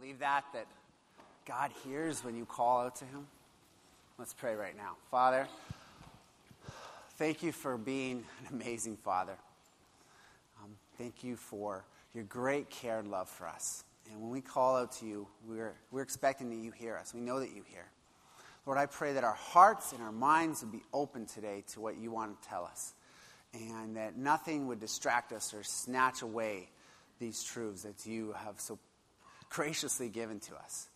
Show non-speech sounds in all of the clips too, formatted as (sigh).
believe that? That God hears when you call out to Him? Let's pray right now. Father, thank you for being an amazing Father. Um, thank you for your great care and love for us. And when we call out to you, we're, we're expecting that you hear us. We know that you hear. Lord, I pray that our hearts and our minds would be open today to what you want to tell us, and that nothing would distract us or snatch away these truths that you have so graciously given to us.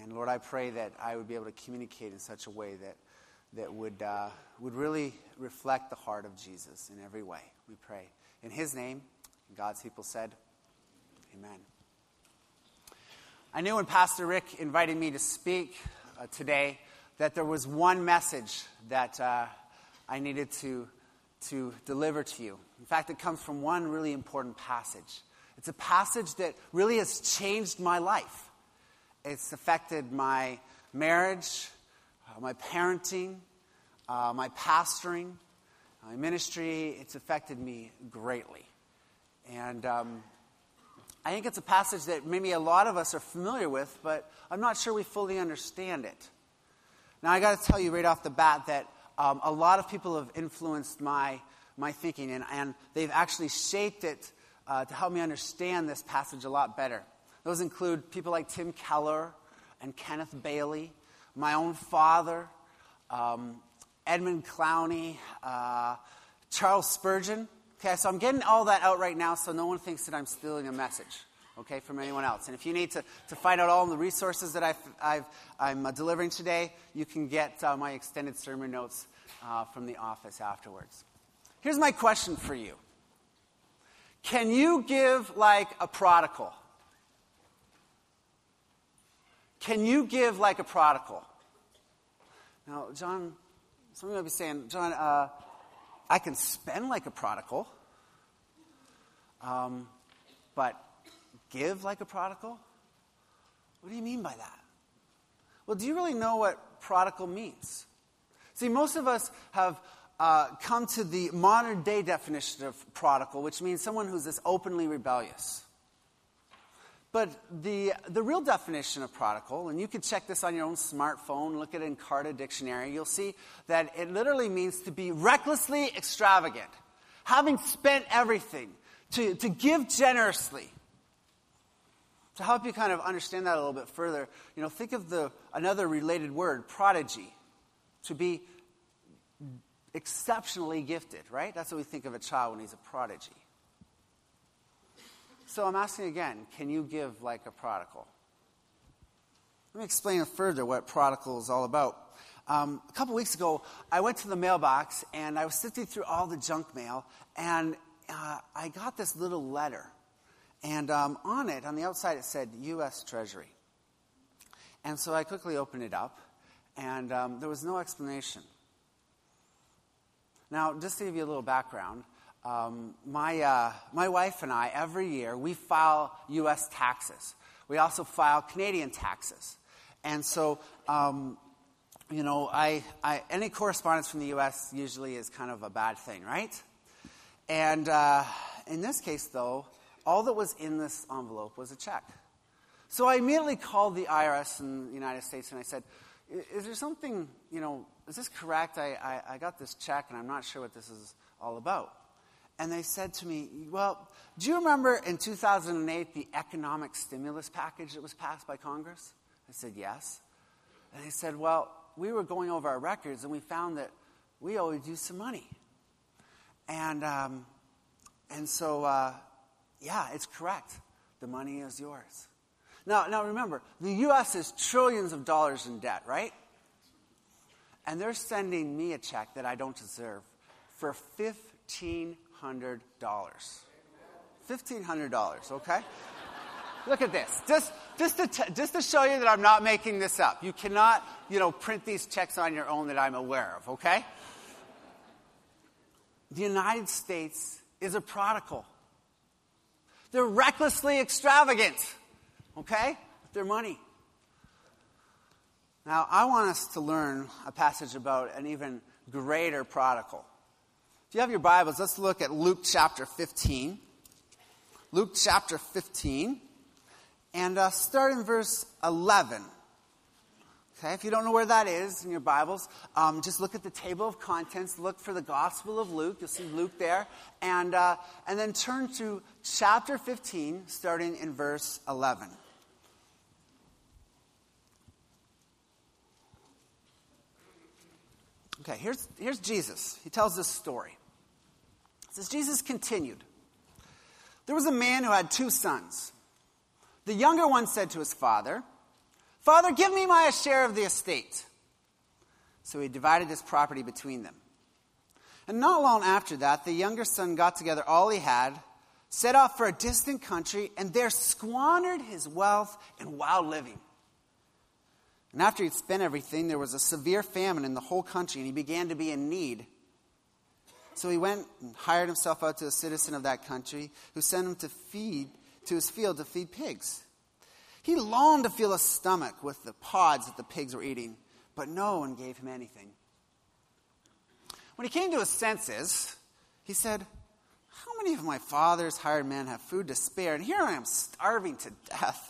And Lord, I pray that I would be able to communicate in such a way that, that would, uh, would really reflect the heart of Jesus in every way. We pray. In his name, God's people said, Amen. I knew when Pastor Rick invited me to speak uh, today that there was one message that uh, I needed to, to deliver to you. In fact, it comes from one really important passage. It's a passage that really has changed my life. It's affected my marriage, uh, my parenting, uh, my pastoring, my ministry. It's affected me greatly. And um, I think it's a passage that maybe a lot of us are familiar with, but I'm not sure we fully understand it. Now, I got to tell you right off the bat that um, a lot of people have influenced my, my thinking, and, and they've actually shaped it uh, to help me understand this passage a lot better. Those include people like Tim Keller and Kenneth Bailey, my own father, um, Edmund Clowney, uh, Charles Spurgeon. Okay, so I'm getting all that out right now so no one thinks that I'm stealing a message, okay, from anyone else. And if you need to, to find out all the resources that i am uh, delivering today, you can get uh, my extended sermon notes uh, from the office afterwards. Here's my question for you can you give like a prodigal? Can you give like a prodigal? Now, John, some of you might be saying, John, uh, I can spend like a prodigal, um, but give like a prodigal? What do you mean by that? Well, do you really know what prodigal means? See, most of us have uh, come to the modern day definition of prodigal, which means someone who's this openly rebellious. But the, the real definition of prodigal, and you can check this on your own smartphone, look at it in Carta Dictionary, you'll see that it literally means to be recklessly extravagant, having spent everything, to, to give generously. To help you kind of understand that a little bit further, you know, think of the, another related word, prodigy, to be exceptionally gifted, right? That's what we think of a child when he's a prodigy. So I'm asking again can you give like a prodigal? Let me explain further what prodigal is all about. Um, a couple weeks ago, I went to the mailbox and I was sifting through all the junk mail, and uh, I got this little letter. And um, on it, on the outside, it said U.S. Treasury. And so I quickly opened it up, and um, there was no explanation. Now, just to give you a little background, um, my, uh, my wife and I, every year, we file U.S. taxes. We also file Canadian taxes. And so, um, you know, I, I, any correspondence from the U.S. usually is kind of a bad thing, right? And uh, in this case, though, all that was in this envelope was a check. So I immediately called the IRS in the United States and I said, Is there something, you know, is this correct? I, I, I got this check and I'm not sure what this is all about. And they said to me, Well, do you remember in 2008 the economic stimulus package that was passed by Congress? I said, Yes. And they said, Well, we were going over our records and we found that we owed you some money. And, um, and so, uh, yeah, it's correct. The money is yours. Now, now remember, the U.S. is trillions of dollars in debt, right? And they're sending me a check that I don't deserve for $1,500. $1,500, okay? Look at this. Just, just, to t- just to show you that I'm not making this up. You cannot, you know, print these checks on your own that I'm aware of, okay? The United States is a prodigal. They're recklessly extravagant, okay? With their money. Now, I want us to learn a passage about an even greater prodigal. If you have your Bibles, let's look at Luke chapter 15. Luke chapter 15. And uh, start in verse 11. Okay, if you don't know where that is in your Bibles, um, just look at the table of contents. Look for the Gospel of Luke. You'll see Luke there. And, uh, and then turn to chapter 15, starting in verse 11. Okay, here's, here's Jesus. He tells this story. It says, Jesus continued. There was a man who had two sons. The younger one said to his father, Father, give me my share of the estate. So he divided his property between them. And not long after that, the younger son got together all he had, set off for a distant country, and there squandered his wealth in wild living. And after he'd spent everything, there was a severe famine in the whole country, and he began to be in need. So he went and hired himself out to a citizen of that country who sent him to feed to his field to feed pigs. He longed to fill his stomach with the pods that the pigs were eating, but no one gave him anything. When he came to his senses, he said, How many of my father's hired men have food to spare? And here I am starving to death.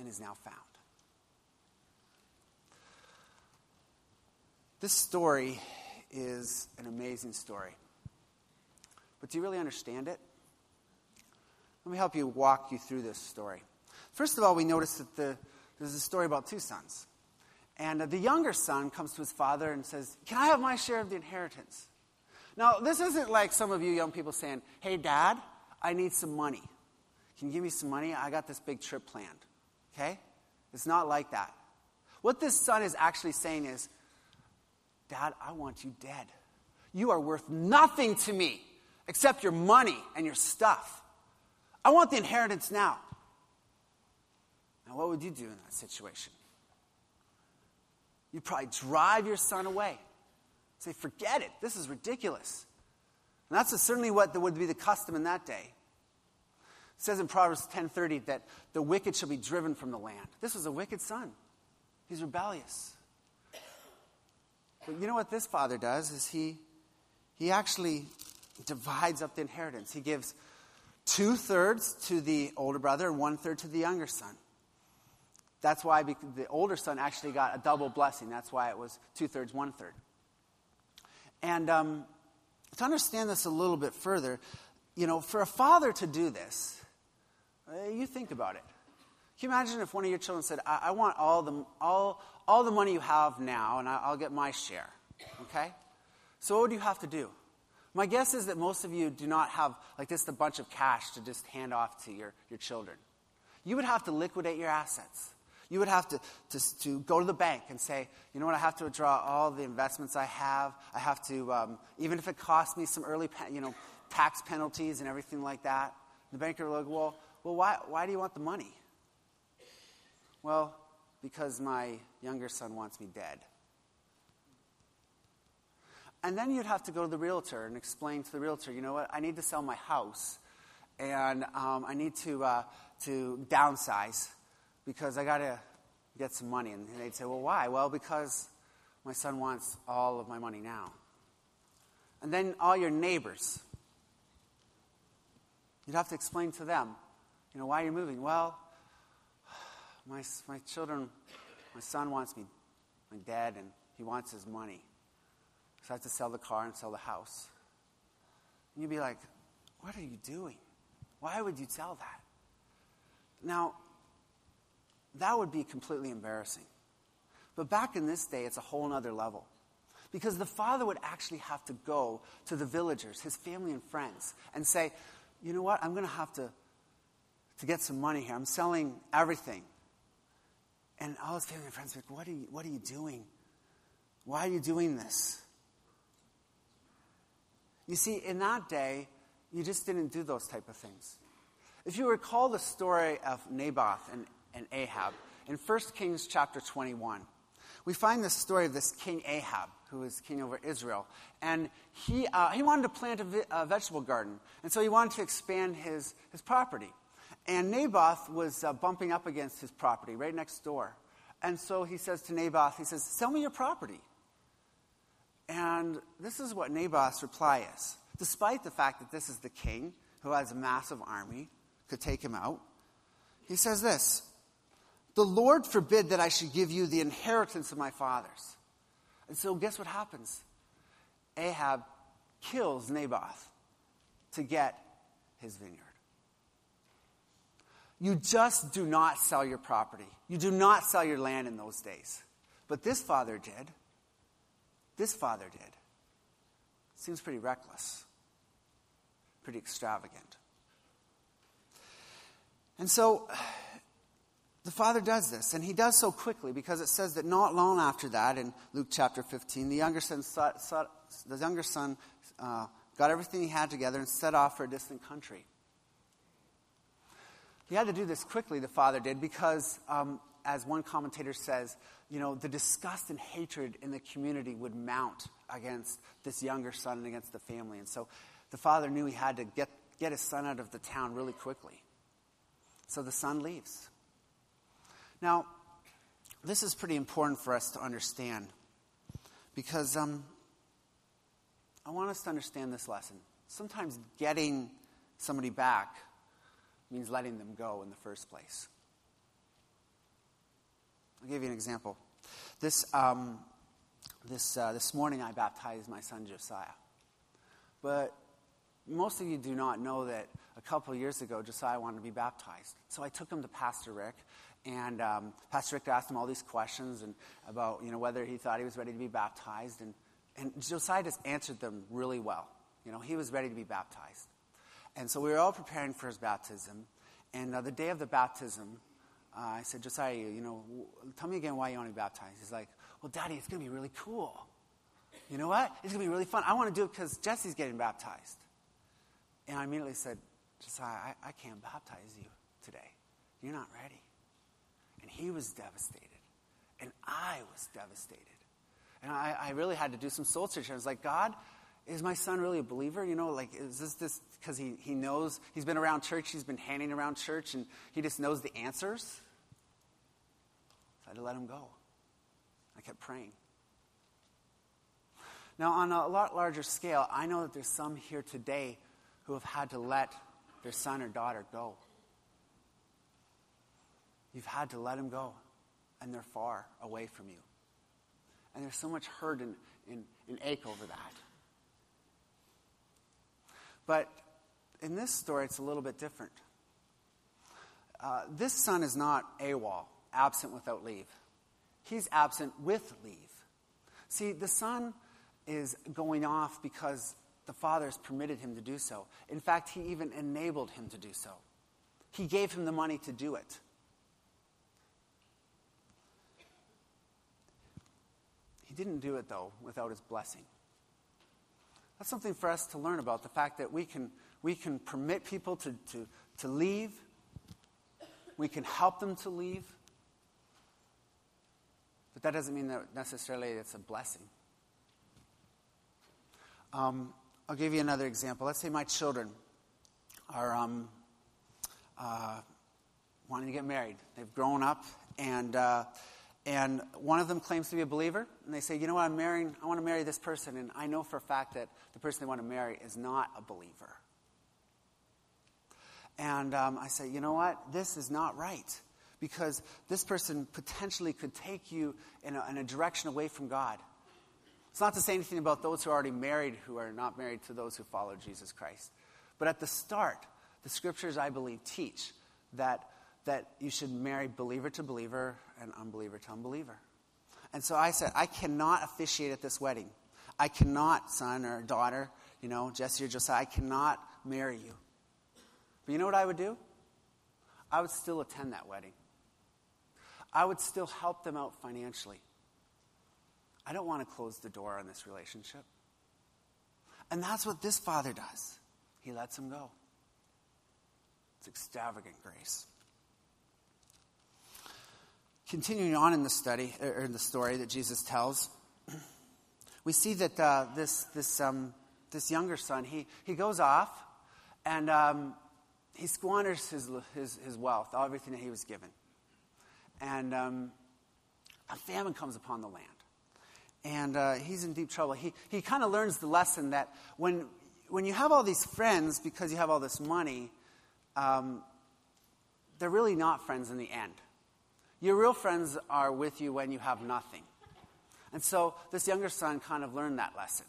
and is now found. This story is an amazing story. But do you really understand it? Let me help you walk you through this story. First of all, we notice that the, there's a story about two sons. And the younger son comes to his father and says, Can I have my share of the inheritance? Now, this isn't like some of you young people saying, Hey, dad, I need some money. Can you give me some money? I got this big trip planned. Okay? It's not like that. What this son is actually saying is, Dad, I want you dead. You are worth nothing to me except your money and your stuff. I want the inheritance now. Now, what would you do in that situation? You'd probably drive your son away. Say, forget it. This is ridiculous. And that's certainly what would be the custom in that day. It says in Proverbs 10:30 that the wicked shall be driven from the land. This was a wicked son. He's rebellious. But you know what this father does is he he actually divides up the inheritance. He gives two thirds to the older brother and one third to the younger son. That's why the older son actually got a double blessing. That's why it was two thirds, one third. And um, to understand this a little bit further, you know, for a father to do this, uh, you think about it. Can you imagine if one of your children said, I, I want all the, all, all the money you have now, and I, I'll get my share? Okay? So, what would you have to do? My guess is that most of you do not have, like, just a bunch of cash to just hand off to your, your children. You would have to liquidate your assets. You would have to, to, to, go to the bank and say, you know what, I have to withdraw all the investments I have. I have to, um, even if it costs me some early, you know, tax penalties and everything like that. The banker would like, well, well why, why do you want the money? Well, because my younger son wants me dead. And then you'd have to go to the realtor and explain to the realtor, you know what, I need to sell my house and um, I need to, uh, to downsize because I got to get some money. And they'd say, well, why? Well, because my son wants all of my money now. And then all your neighbors, you'd have to explain to them, you know, why are you're moving. Well, my, my children, my son wants me, my dad, and he wants his money. So I have to sell the car and sell the house. And you'd be like, what are you doing? Why would you tell that? Now, that would be completely embarrassing. But back in this day, it's a whole other level. Because the father would actually have to go to the villagers, his family and friends, and say, you know what, I'm going to have to, to get some money here. I'm selling everything. And all his family and friends were like, what are, you, what are you doing? Why are you doing this? You see, in that day, you just didn't do those type of things. If you recall the story of Naboth and, and Ahab, in 1 Kings chapter 21, we find the story of this king Ahab, who was king over Israel. And he, uh, he wanted to plant a, vi- a, vegetable garden, and so he wanted to expand his, his property. And Naboth was uh, bumping up against his property right next door. And so he says to Naboth, he says, Sell me your property. And this is what Naboth's reply is. Despite the fact that this is the king who has a massive army, could take him out, he says this The Lord forbid that I should give you the inheritance of my fathers. And so, guess what happens? Ahab kills Naboth to get his vineyard. You just do not sell your property. You do not sell your land in those days. But this father did. This father did. Seems pretty reckless, pretty extravagant. And so (sighs) the father does this, and he does so quickly because it says that not long after that, in Luke chapter 15, the younger son, the younger son uh, got everything he had together and set off for a distant country. He had to do this quickly, the father did, because, um, as one commentator says, you know, the disgust and hatred in the community would mount against this younger son and against the family. And so the father knew he had to get, get his son out of the town really quickly. So the son leaves. Now, this is pretty important for us to understand because um, I want us to understand this lesson. Sometimes getting somebody back means letting them go in the first place. I'll give you an example. This, um, this, uh, this morning, I baptized my son Josiah. But most of you do not know that a couple years ago, Josiah wanted to be baptized. So I took him to Pastor Rick, and um, Pastor Rick asked him all these questions and about you know whether he thought he was ready to be baptized, and, and Josiah just answered them really well. You know, he was ready to be baptized. And so we were all preparing for his baptism. And uh, the day of the baptism, uh, I said, Josiah, you know, tell me again why you want to be baptized. He's like, well, Daddy, it's going to be really cool. You know what? It's going to be really fun. I want to do it because Jesse's getting baptized. And I immediately said, Josiah, I, I can't baptize you today. You're not ready. And he was devastated. And I was devastated. And I, I really had to do some soul searching. I was like, God, is my son really a believer? You know, like, is this this because he, he knows, he's been around church, he's been hanging around church, and he just knows the answers? So I had to let him go. I kept praying. Now, on a lot larger scale, I know that there's some here today who have had to let their son or daughter go. You've had to let them go, and they're far away from you. And there's so much hurt and, and, and ache over that. But in this story, it's a little bit different. Uh, this son is not AWOL, absent without leave. He's absent with leave. See, the son is going off because the father has permitted him to do so. In fact, he even enabled him to do so. He gave him the money to do it. He didn't do it, though, without his blessing. That's something for us to learn about the fact that we can, we can permit people to, to, to leave, we can help them to leave, but that doesn't mean that necessarily it's a blessing. Um, I'll give you another example. Let's say my children are um, uh, wanting to get married. They've grown up, and, uh, and one of them claims to be a believer, and they say, You know what, I'm marrying, I want to marry this person, and I know for a fact that the person they want to marry is not a believer. And um, I say, You know what, this is not right because this person potentially could take you in a, in a direction away from God. It's not to say anything about those who are already married who are not married to those who follow Jesus Christ. But at the start, the scriptures, I believe, teach that, that you should marry believer to believer and unbeliever to unbeliever. And so I said, I cannot officiate at this wedding. I cannot, son or daughter, you know, Jesse or Josiah, I cannot marry you. But you know what I would do? I would still attend that wedding. I would still help them out financially. I don't want to close the door on this relationship. And that's what this father does. He lets him go. It's extravagant grace. Continuing on in the study, or in the story that Jesus tells, we see that uh, this, this, um, this younger son, he, he goes off and um, he squanders his, his, his wealth, everything that he was given and um, a famine comes upon the land. And uh, he's in deep trouble. He, he kind of learns the lesson that when, when you have all these friends because you have all this money, um, they're really not friends in the end. Your real friends are with you when you have nothing. And so this younger son kind of learned that lesson.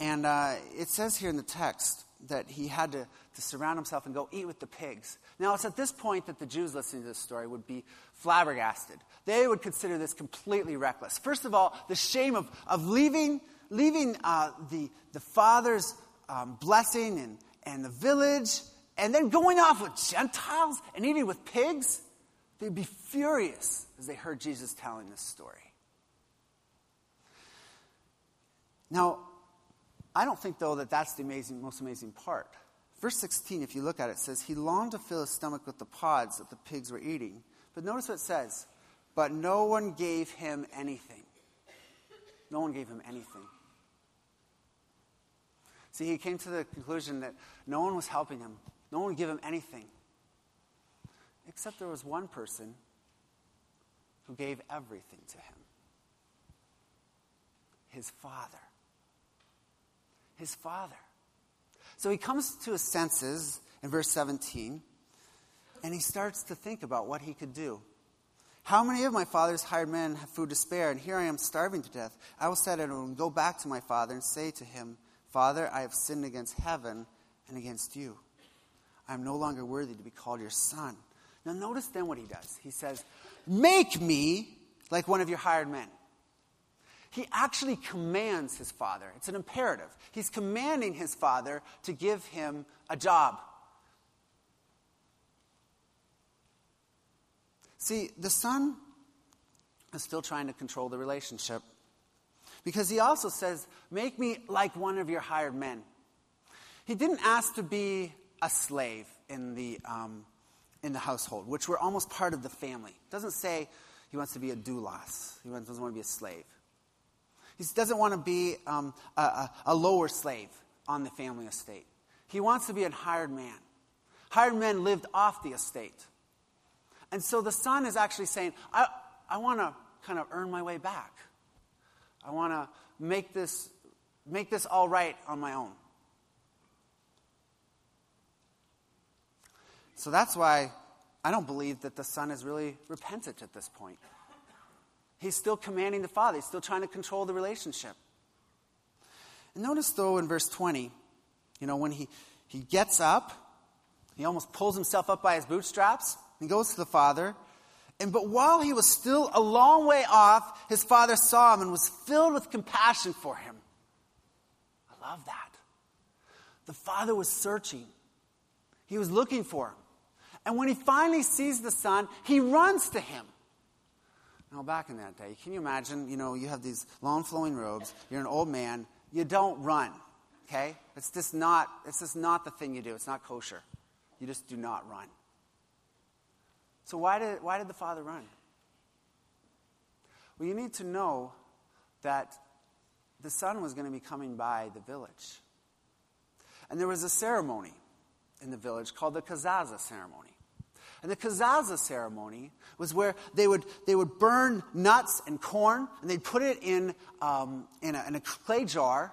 And uh, it says here in the text that he had to, to surround himself and go eat with the pigs. Now, it's at this point that the Jews listening to this story would be flabbergasted. They would consider this completely reckless. First of all, the shame of, of leaving, leaving uh, the, the father's um, blessing and, and the village, and then going off with Gentiles and eating with pigs. They'd be furious as they heard Jesus telling this story. Now, I don't think, though, that that's the amazing, most amazing part. Verse 16, if you look at it, says, He longed to fill his stomach with the pods that the pigs were eating. But notice what it says, But no one gave him anything. No one gave him anything. See, he came to the conclusion that no one was helping him, no one give him anything. Except there was one person who gave everything to him his father his father. So he comes to his senses in verse 17, and he starts to think about what he could do. How many of my father's hired men have food to spare, and here I am starving to death? I will set out and go back to my father and say to him, Father, I have sinned against heaven and against you. I am no longer worthy to be called your son. Now, notice then what he does. He says, Make me like one of your hired men. He actually commands his father. It's an imperative. He's commanding his father to give him a job. See, the son is still trying to control the relationship because he also says, Make me like one of your hired men. He didn't ask to be a slave in the, um, in the household, which were almost part of the family. It doesn't say he wants to be a doulos, he doesn't want to be a slave. He doesn't want to be um, a, a lower slave on the family estate. He wants to be a hired man. Hired men lived off the estate. And so the son is actually saying, I, I want to kind of earn my way back. I want to make this, make this all right on my own. So that's why I don't believe that the son is really repentant at this point. He's still commanding the Father, he's still trying to control the relationship. And notice, though, in verse 20, you know, when he, he gets up, he almost pulls himself up by his bootstraps. He goes to the Father. And but while he was still a long way off, his father saw him and was filled with compassion for him. I love that. The father was searching. He was looking for him. And when he finally sees the son, he runs to him. Now, back in that day, can you imagine? You know, you have these long flowing robes, you're an old man, you don't run, okay? It's just not, it's just not the thing you do. It's not kosher. You just do not run. So, why did, why did the father run? Well, you need to know that the son was going to be coming by the village. And there was a ceremony in the village called the Kazaza ceremony. And the Kazaza ceremony was where they would, they would burn nuts and corn, and they'd put it in, um, in, a, in a clay jar,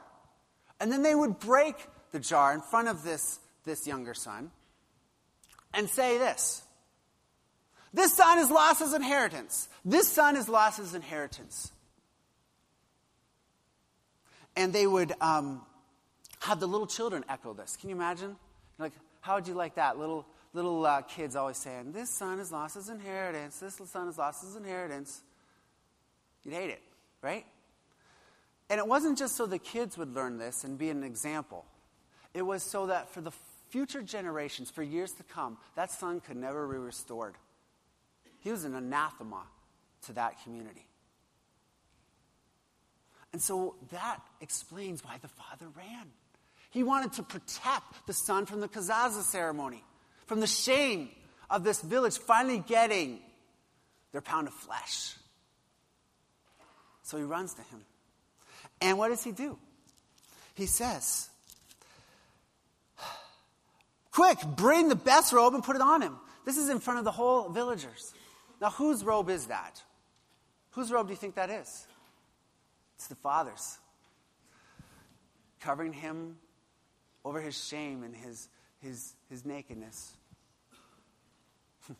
and then they would break the jar in front of this, this younger son and say this This son has lost his inheritance. This son has lost his inheritance. And they would um, have the little children echo this. Can you imagine? How would you like that? Little little uh, kids always saying, This son has lost his inheritance. This son has lost his inheritance. You'd hate it, right? And it wasn't just so the kids would learn this and be an example, it was so that for the future generations, for years to come, that son could never be restored. He was an anathema to that community. And so that explains why the father ran. He wanted to protect the son from the Kazaza ceremony from the shame of this village finally getting their pound of flesh. So he runs to him. And what does he do? He says, Quick, bring the best robe and put it on him. This is in front of the whole villagers. Now, whose robe is that? Whose robe do you think that is? It's the father's. Covering him over his shame and his, his, his nakedness. (laughs)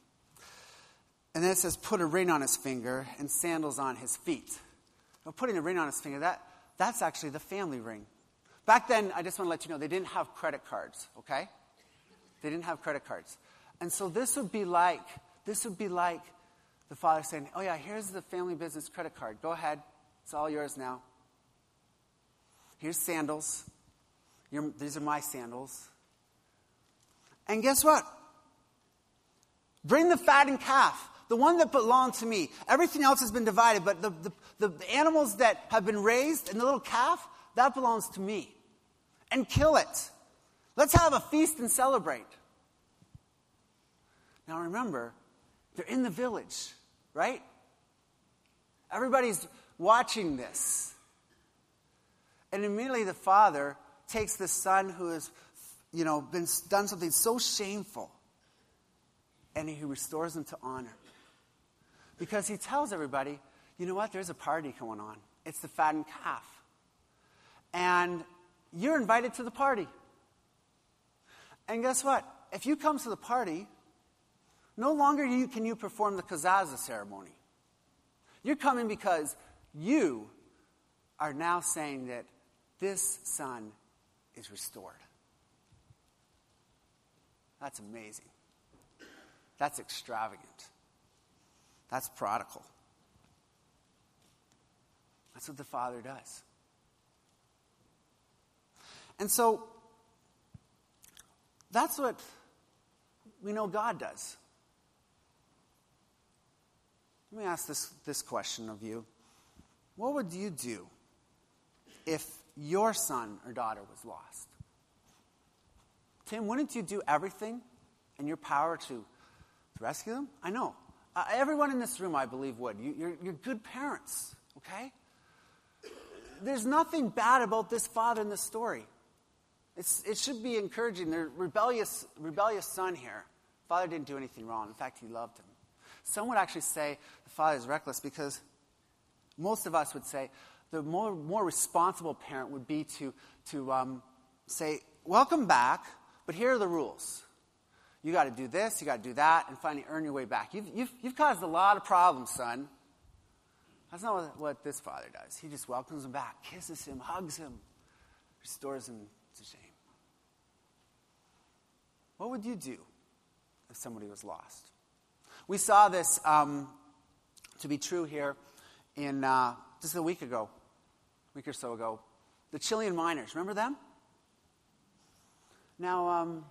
And then it says, put a ring on his finger and sandals on his feet. Now, putting a ring on his finger, that, that's actually the family ring. Back then, I just want to let you know, they didn't have credit cards, okay? They didn't have credit cards. And so this would be like, this would be like the father saying, oh yeah, here's the family business credit card. Go ahead. It's all yours now. Here's sandals. You're, these are my sandals. And guess what? Bring the fattened calf the one that belonged to me. Everything else has been divided, but the, the, the, animals that have been raised and the little calf, that belongs to me. And kill it. Let's have a feast and celebrate. Now remember, they're in the village, right? Everybody's watching this. And immediately the father takes the son who has, you know, been done something so shameful and he restores him to honor because he tells everybody, you know what, there's a party going on. It's the fattened calf. And you're invited to the party. And guess what? If you come to the party, no longer can you perform the kazaza ceremony. You're coming because you are now saying that this son is restored. That's amazing. That's extravagant. That's prodigal. That's what the Father does. And so, that's what we know God does. Let me ask this, this question of you What would you do if your son or daughter was lost? Tim, wouldn't you do everything in your power to, to rescue them? I know. Uh, everyone in this room, I believe, would. You, you're, you're good parents, okay? There's nothing bad about this father in this story. It's, it should be encouraging. The rebellious, rebellious son here. Father didn't do anything wrong. In fact, he loved him. Some would actually say the father is reckless because most of us would say the more, more responsible parent would be to, to um, say, Welcome back, but here are the rules. You got to do this, you got to do that, and finally earn your way back. You've, you've, you've caused a lot of problems, son. That's not what, what this father does. He just welcomes him back, kisses him, hugs him, restores him to shame. What would you do if somebody was lost? We saw this um, to be true here in uh, just a week ago, week or so ago. The Chilean miners, remember them? Now, um,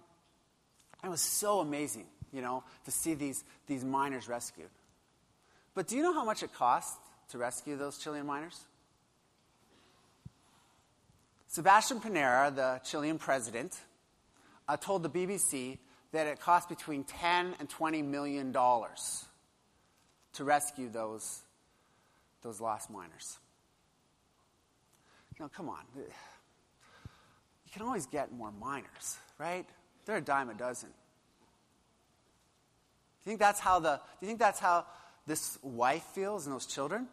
it was so amazing, you know, to see these, these miners rescued. But do you know how much it cost to rescue those Chilean miners? Sebastian Pinera, the Chilean president, uh, told the BBC that it cost between 10 and 20 million dollars to rescue those, those lost miners. Now, come on. You can always get more miners, right? They're a dime a dozen. Do you think that's how the do you think that's how this wife feels and those children?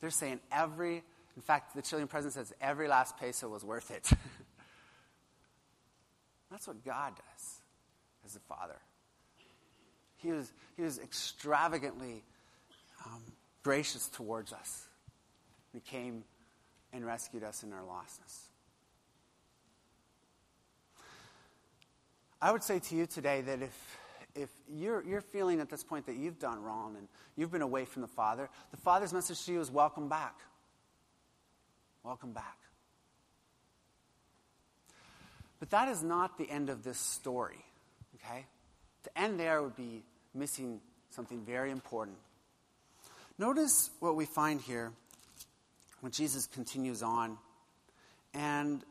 They're saying every in fact, the Chilean president says every last peso was worth it. (laughs) that's what God does as a father. He was, he was extravagantly um, gracious towards us. He came and rescued us in our lostness. I would say to you today that if, if you're, you're feeling at this point that you've done wrong and you've been away from the Father, the Father's message to you is welcome back. Welcome back. But that is not the end of this story, okay? To end there would be missing something very important. Notice what we find here when Jesus continues on. And,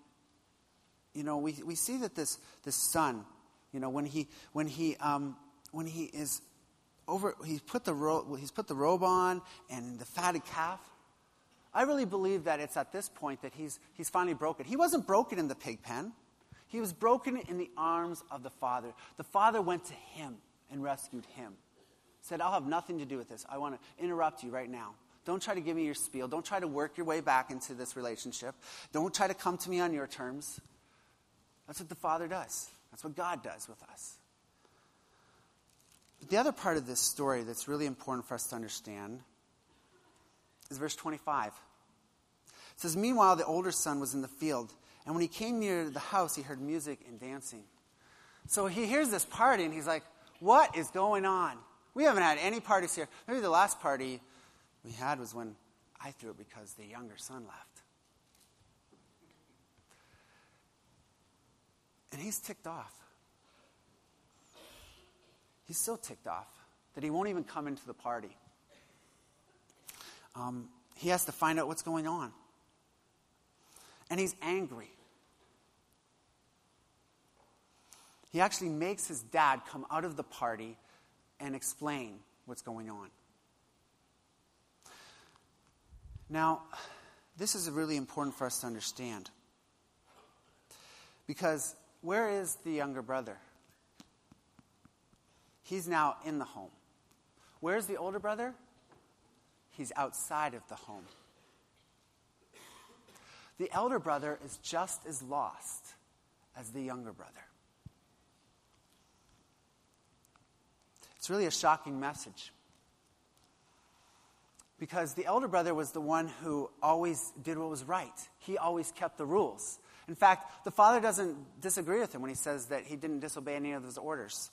you know, we, we see that this, this son, you know, when he, when he, um, when he is over, he's put, the ro- he's put the robe on and the fatted calf. I really believe that it's at this point that he's, he's finally broken. He wasn't broken in the pig pen, he was broken in the arms of the Father. The Father went to him and rescued him. Said, I'll have nothing to do with this. I want to interrupt you right now. Don't try to give me your spiel. Don't try to work your way back into this relationship. Don't try to come to me on your terms. That's what the Father does. That's what God does with us. But the other part of this story that's really important for us to understand is verse 25. It says, Meanwhile, the older son was in the field, and when he came near the house, he heard music and dancing. So he hears this party, and he's like, What is going on? We haven't had any parties here. Maybe the last party we had was when I threw it because the younger son left. And he's ticked off. He's so ticked off that he won't even come into the party um, he has to find out what's going on. And he's angry. He actually makes his dad come out of the party and explain what's going on. Now, this is really important for us to understand. Because where is the younger brother? He's now in the home. Where's the older brother? he's outside of the home. The elder brother is just as lost as the younger brother. It's really a shocking message. Because the elder brother was the one who always did what was right. He always kept the rules. In fact, the father doesn't disagree with him when he says that he didn't disobey any of his orders.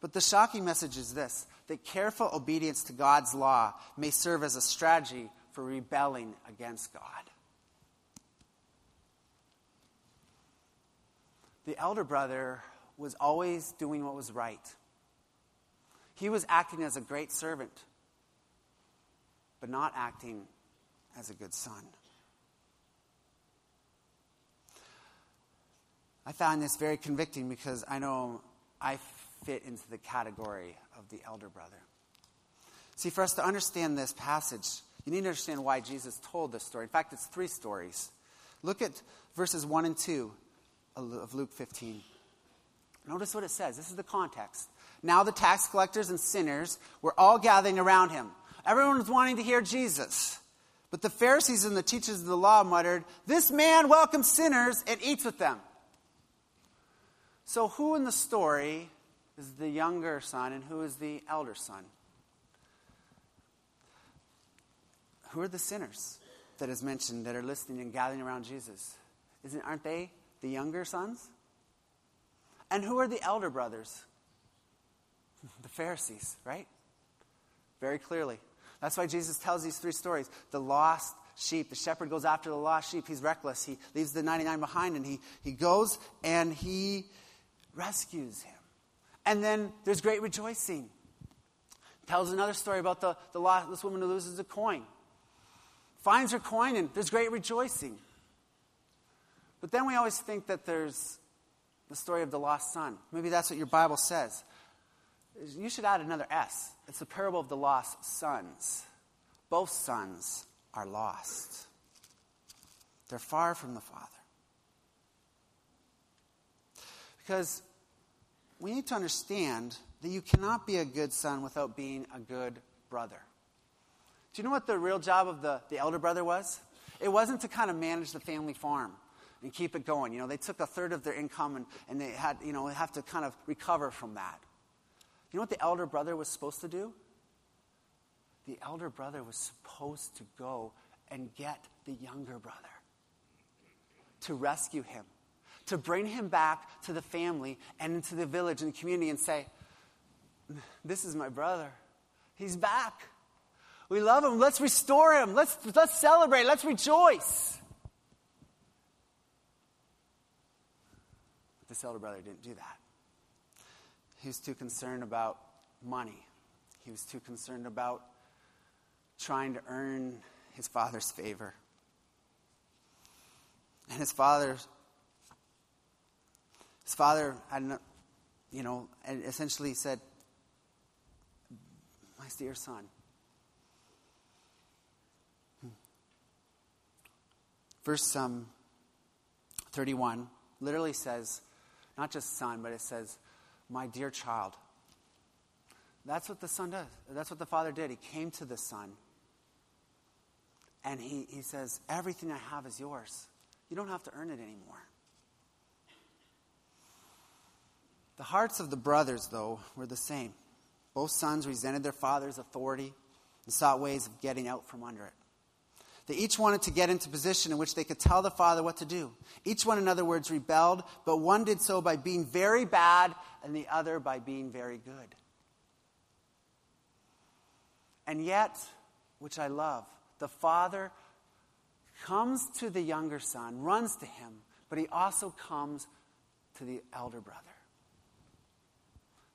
But the shocking message is this that careful obedience to God's law may serve as a strategy for rebelling against God. The elder brother was always doing what was right. He was acting as a great servant, but not acting as a good son. I found this very convicting because I know I fit into the category of the elder brother. See, for us to understand this passage, you need to understand why Jesus told this story. In fact, it's three stories. Look at verses 1 and 2 of Luke 15. Notice what it says. This is the context. Now the tax collectors and sinners were all gathering around him. Everyone was wanting to hear Jesus. But the Pharisees and the teachers of the law muttered, This man welcomes sinners and eats with them. So, who in the story is the younger son and who is the elder son? Who are the sinners that is mentioned that are listening and gathering around Jesus? Isn't, aren't they the younger sons? And who are the elder brothers? (laughs) the Pharisees, right? Very clearly. That's why Jesus tells these three stories. The lost sheep, the shepherd goes after the lost sheep. He's reckless. He leaves the 99 behind and he, he goes and he rescues him. And then there's great rejoicing. Tells another story about the, the lost, this woman who loses a coin. Finds her coin, and there's great rejoicing. But then we always think that there's the story of the lost son. Maybe that's what your Bible says. You should add another S. It's the parable of the lost sons. Both sons are lost, they're far from the Father. Because we need to understand that you cannot be a good son without being a good brother. Do you know what the real job of the, the elder brother was? It wasn't to kind of manage the family farm and keep it going. You know, they took a third of their income and, and they had, you know, have to kind of recover from that. You know what the elder brother was supposed to do? The elder brother was supposed to go and get the younger brother to rescue him to bring him back to the family and into the village and the community and say, This is my brother. He's back. We love him. Let's restore him. Let's, let's celebrate. Let's rejoice. But this elder brother didn't do that. He was too concerned about money, he was too concerned about trying to earn his father's favor. And his father his father, had, you know, essentially said, My dear son. Verse um, 31 literally says, not just son, but it says, My dear child. That's what the son does. That's what the father did. He came to the son and he, he says, Everything I have is yours. You don't have to earn it anymore. The hearts of the brothers, though, were the same. Both sons resented their father's authority and sought ways of getting out from under it. They each wanted to get into a position in which they could tell the father what to do. Each one, in other words, rebelled, but one did so by being very bad and the other by being very good. And yet, which I love, the father comes to the younger son, runs to him, but he also comes to the elder brother.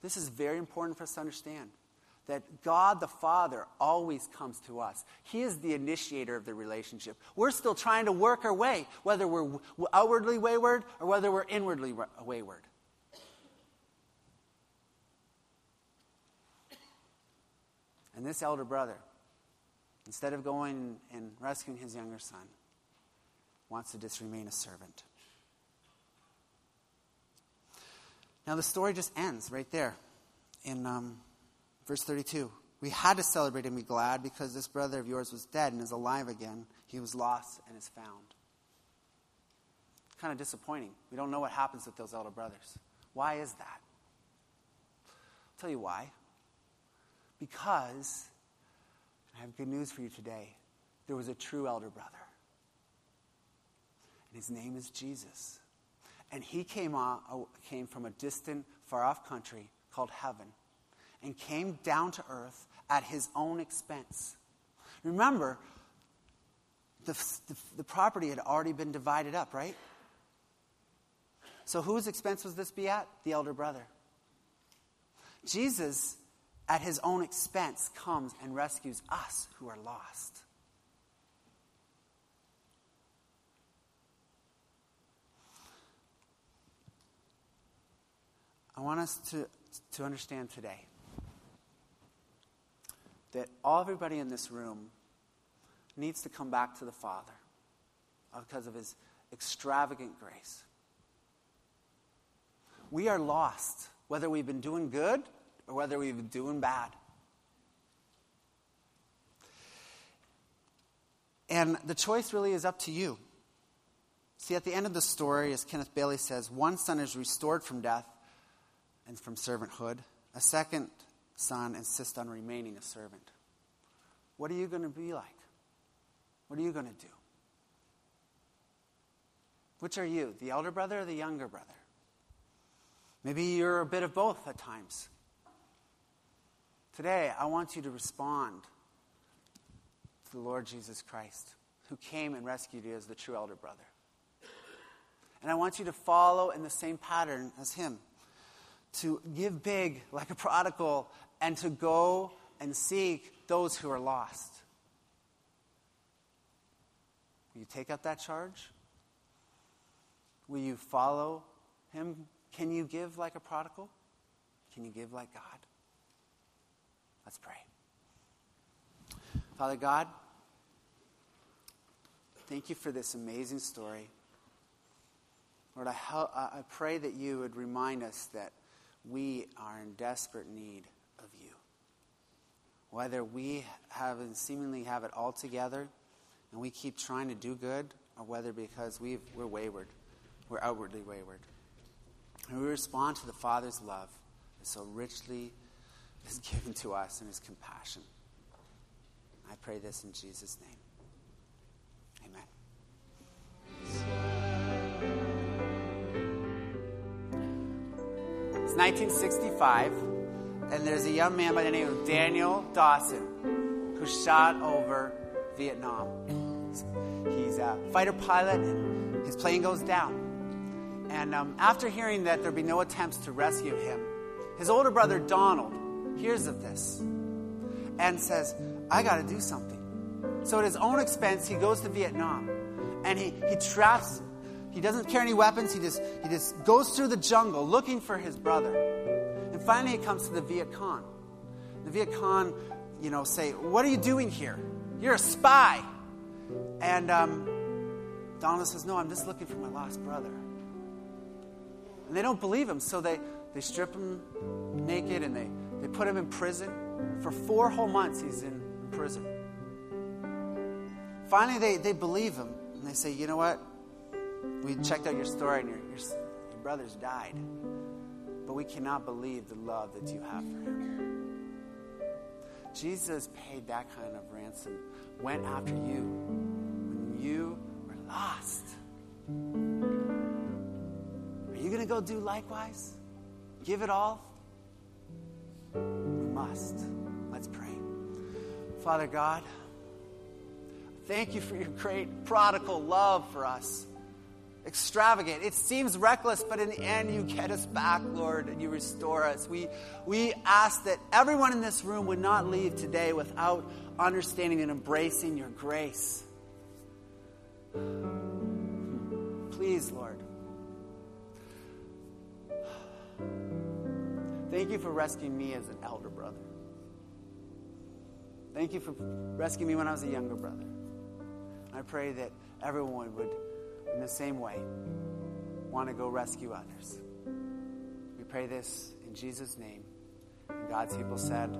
This is very important for us to understand that God the Father always comes to us. He is the initiator of the relationship. We're still trying to work our way, whether we're outwardly wayward or whether we're inwardly wayward. And this elder brother, instead of going and rescuing his younger son, wants to just remain a servant. Now, the story just ends right there in um, verse 32. We had to celebrate and be glad because this brother of yours was dead and is alive again. He was lost and is found. Kind of disappointing. We don't know what happens with those elder brothers. Why is that? I'll tell you why. Because, I have good news for you today, there was a true elder brother. And his name is Jesus. And he came, came from a distant, far off country called heaven and came down to earth at his own expense. Remember, the, the, the, property had already been divided up, right? So, whose expense was this be at? The elder brother. Jesus, at his own expense, comes and rescues us who are lost. I want us to, to understand today that everybody in this room needs to come back to the Father because of his extravagant grace. We are lost, whether we've been doing good or whether we've been doing bad. And the choice really is up to you. See, at the end of the story, as Kenneth Bailey says, one son is restored from death, and from servanthood. A second son insists on remaining a servant. What are you going to be like? What are you going to do? Which are you, the elder brother or the younger brother? Maybe you're a bit of both at times. Today, I want you to respond to the Lord Jesus Christ, who came and rescued you as the true elder brother. And I want you to follow in the same pattern as him to give big like a prodigal and to go and seek those who are lost. Will you take up that charge? Will you follow him? Can you give like a prodigal? Can you give like God? Let's pray. Father God, thank you for this amazing story. Lord, I, I pray that you would remind us that we are in desperate need. Whether we have and seemingly have it all together and we keep trying to do good, or whether because we we're wayward, we're outwardly wayward. And we respond to the Father's love that so richly is given to us in his compassion. I pray this in Jesus' name. Amen. It's 1965, and there's a young man by the name of Daniel Dawson who shot over Vietnam. He's a fighter pilot, and his plane goes down. And um, after hearing that there'd be no attempts to rescue him, his older brother Donald hears of this and says, I got to do something. So, at his own expense, he goes to Vietnam and he, he traps he doesn't carry any weapons. He just, he just goes through the jungle looking for his brother. And finally, it comes to the Viet Cong. The Viet Cong, you know, say, What are you doing here? You're a spy. And um, Donald says, No, I'm just looking for my lost brother. And they don't believe him, so they, they strip him naked and they, they put him in prison. For four whole months, he's in prison. Finally, they, they believe him and they say, You know what? We checked out your story, and your, your, your brother's died. But we cannot believe the love that you have for him. Jesus paid that kind of ransom, went after you when you were lost. Are you going to go do likewise? Give it all? We must. Let's pray. Father God, thank you for your great prodigal love for us extravagant. It seems reckless, but in the end, you get us back, Lord, and you restore us. We, we ask that everyone in this room would not leave today without understanding and embracing your grace. Please, Lord. Thank you for rescuing me as an elder brother. Thank you for rescuing me when I was a younger brother. I pray that everyone would in the same way, want to go rescue others. We pray this in Jesus' name. And God's people said,